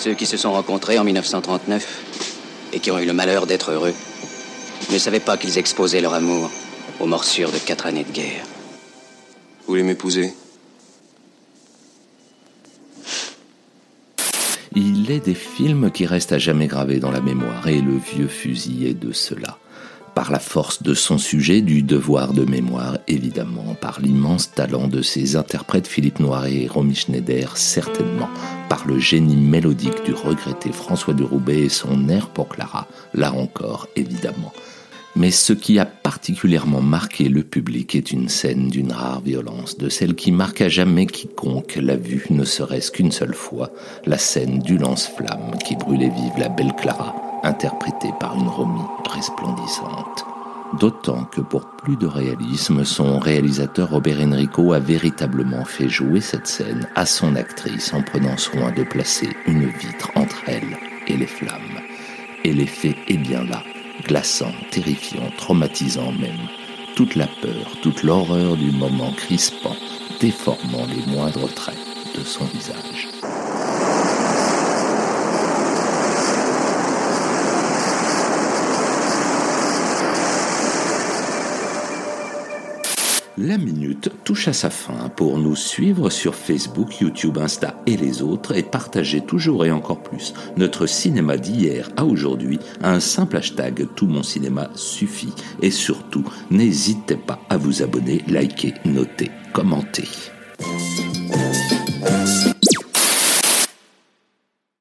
Ceux qui se sont rencontrés en 1939 et qui ont eu le malheur d'être heureux ne savaient pas qu'ils exposaient leur amour aux morsures de quatre années de guerre. Vous voulez m'épouser? Il est des films qui restent à jamais gravés dans la mémoire et le vieux fusil est de cela par la force de son sujet, du devoir de mémoire évidemment, par l'immense talent de ses interprètes Philippe Noiret et Romy Schneider certainement, par le génie mélodique du regretté François de Roubaix et son air pour Clara, là encore évidemment. Mais ce qui a particulièrement marqué le public est une scène d'une rare violence, de celle qui marque à jamais quiconque l'a vue, ne serait-ce qu'une seule fois, la scène du lance-flamme qui brûlait vive la belle Clara, interprété par une Romy resplendissante. D'autant que pour plus de réalisme, son réalisateur Robert Enrico a véritablement fait jouer cette scène à son actrice en prenant soin de placer une vitre entre elle et les flammes. Et l'effet est bien là, glaçant, terrifiant, traumatisant même. Toute la peur, toute l'horreur du moment crispant, déformant les moindres traits de son visage. La minute touche à sa fin pour nous suivre sur Facebook, YouTube, Insta et les autres et partager toujours et encore plus notre cinéma d'hier à aujourd'hui un simple hashtag Tout mon cinéma suffit et surtout n'hésitez pas à vous abonner, liker, noter, commenter.